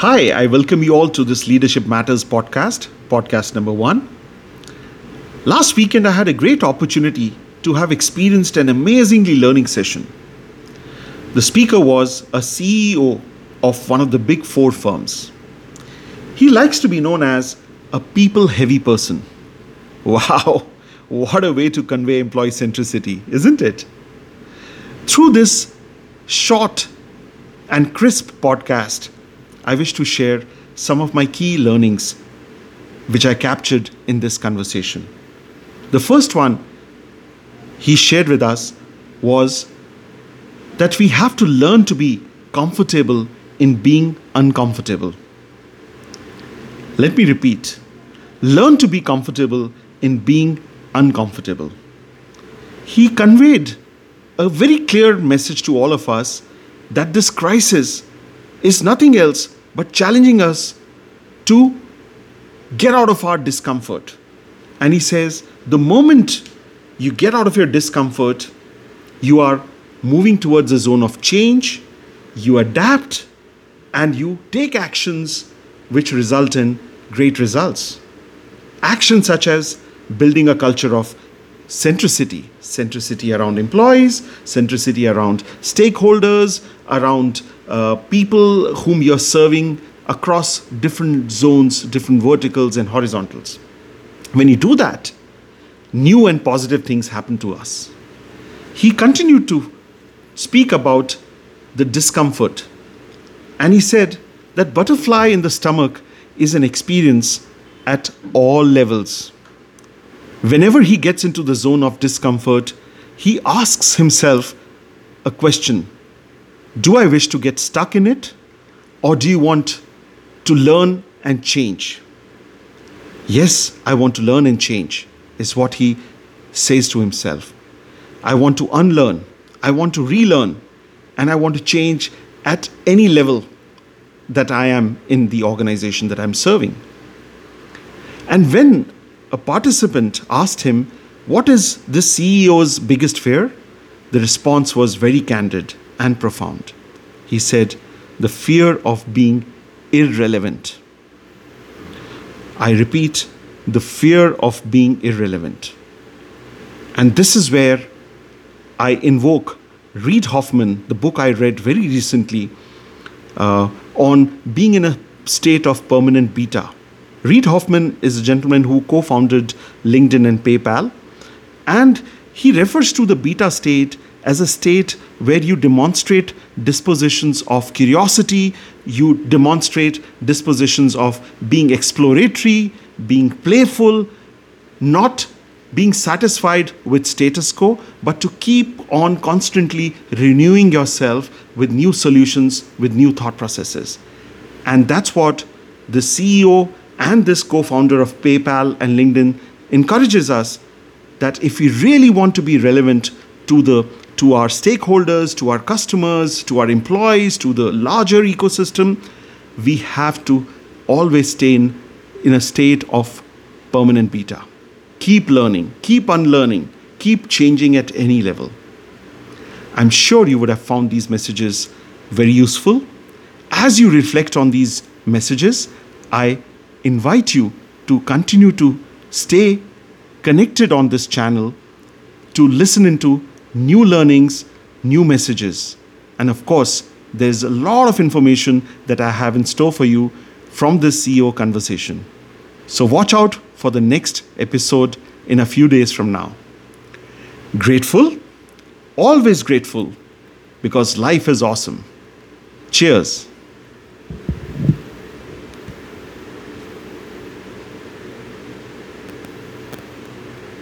Hi, I welcome you all to this Leadership Matters podcast, podcast number one. Last weekend, I had a great opportunity to have experienced an amazingly learning session. The speaker was a CEO of one of the big four firms. He likes to be known as a people heavy person. Wow, what a way to convey employee centricity, isn't it? Through this short and crisp podcast, I wish to share some of my key learnings which I captured in this conversation. The first one he shared with us was that we have to learn to be comfortable in being uncomfortable. Let me repeat learn to be comfortable in being uncomfortable. He conveyed a very clear message to all of us that this crisis is nothing else but challenging us to get out of our discomfort. And he says, the moment you get out of your discomfort, you are moving towards a zone of change, you adapt, and you take actions which result in great results. Actions such as building a culture of centricity centricity around employees, centricity around stakeholders, around uh, people whom you're serving across different zones, different verticals, and horizontals. When you do that, new and positive things happen to us. He continued to speak about the discomfort, and he said that butterfly in the stomach is an experience at all levels. Whenever he gets into the zone of discomfort, he asks himself a question Do I wish to get stuck in it? Or do you want to learn and change? Yes, I want to learn and change, is what he says to himself. I want to unlearn, I want to relearn, and I want to change at any level that I am in the organization that I'm serving. And when a participant asked him, What is the CEO's biggest fear? The response was very candid and profound. He said, The fear of being irrelevant. I repeat, the fear of being irrelevant. And this is where I invoke Reid Hoffman, the book I read very recently uh, on being in a state of permanent beta. Reid Hoffman is a gentleman who co founded LinkedIn and PayPal, and he refers to the beta state as a state where you demonstrate dispositions of curiosity, you demonstrate dispositions of being exploratory, being playful, not being satisfied with status quo, but to keep on constantly renewing yourself with new solutions, with new thought processes. And that's what the CEO and this co founder of PayPal and LinkedIn encourages us that if we really want to be relevant to the to our stakeholders, to our customers, to our employees, to the larger ecosystem, we have to always stay in, in a state of permanent beta. Keep learning, keep unlearning, keep changing at any level. I'm sure you would have found these messages very useful. As you reflect on these messages, I invite you to continue to stay connected on this channel to listen into new learnings, new messages. And of course, there's a lot of information that I have in store for you from this CEO conversation. So watch out for the next episode in a few days from now. Grateful? Always grateful because life is awesome. Cheers.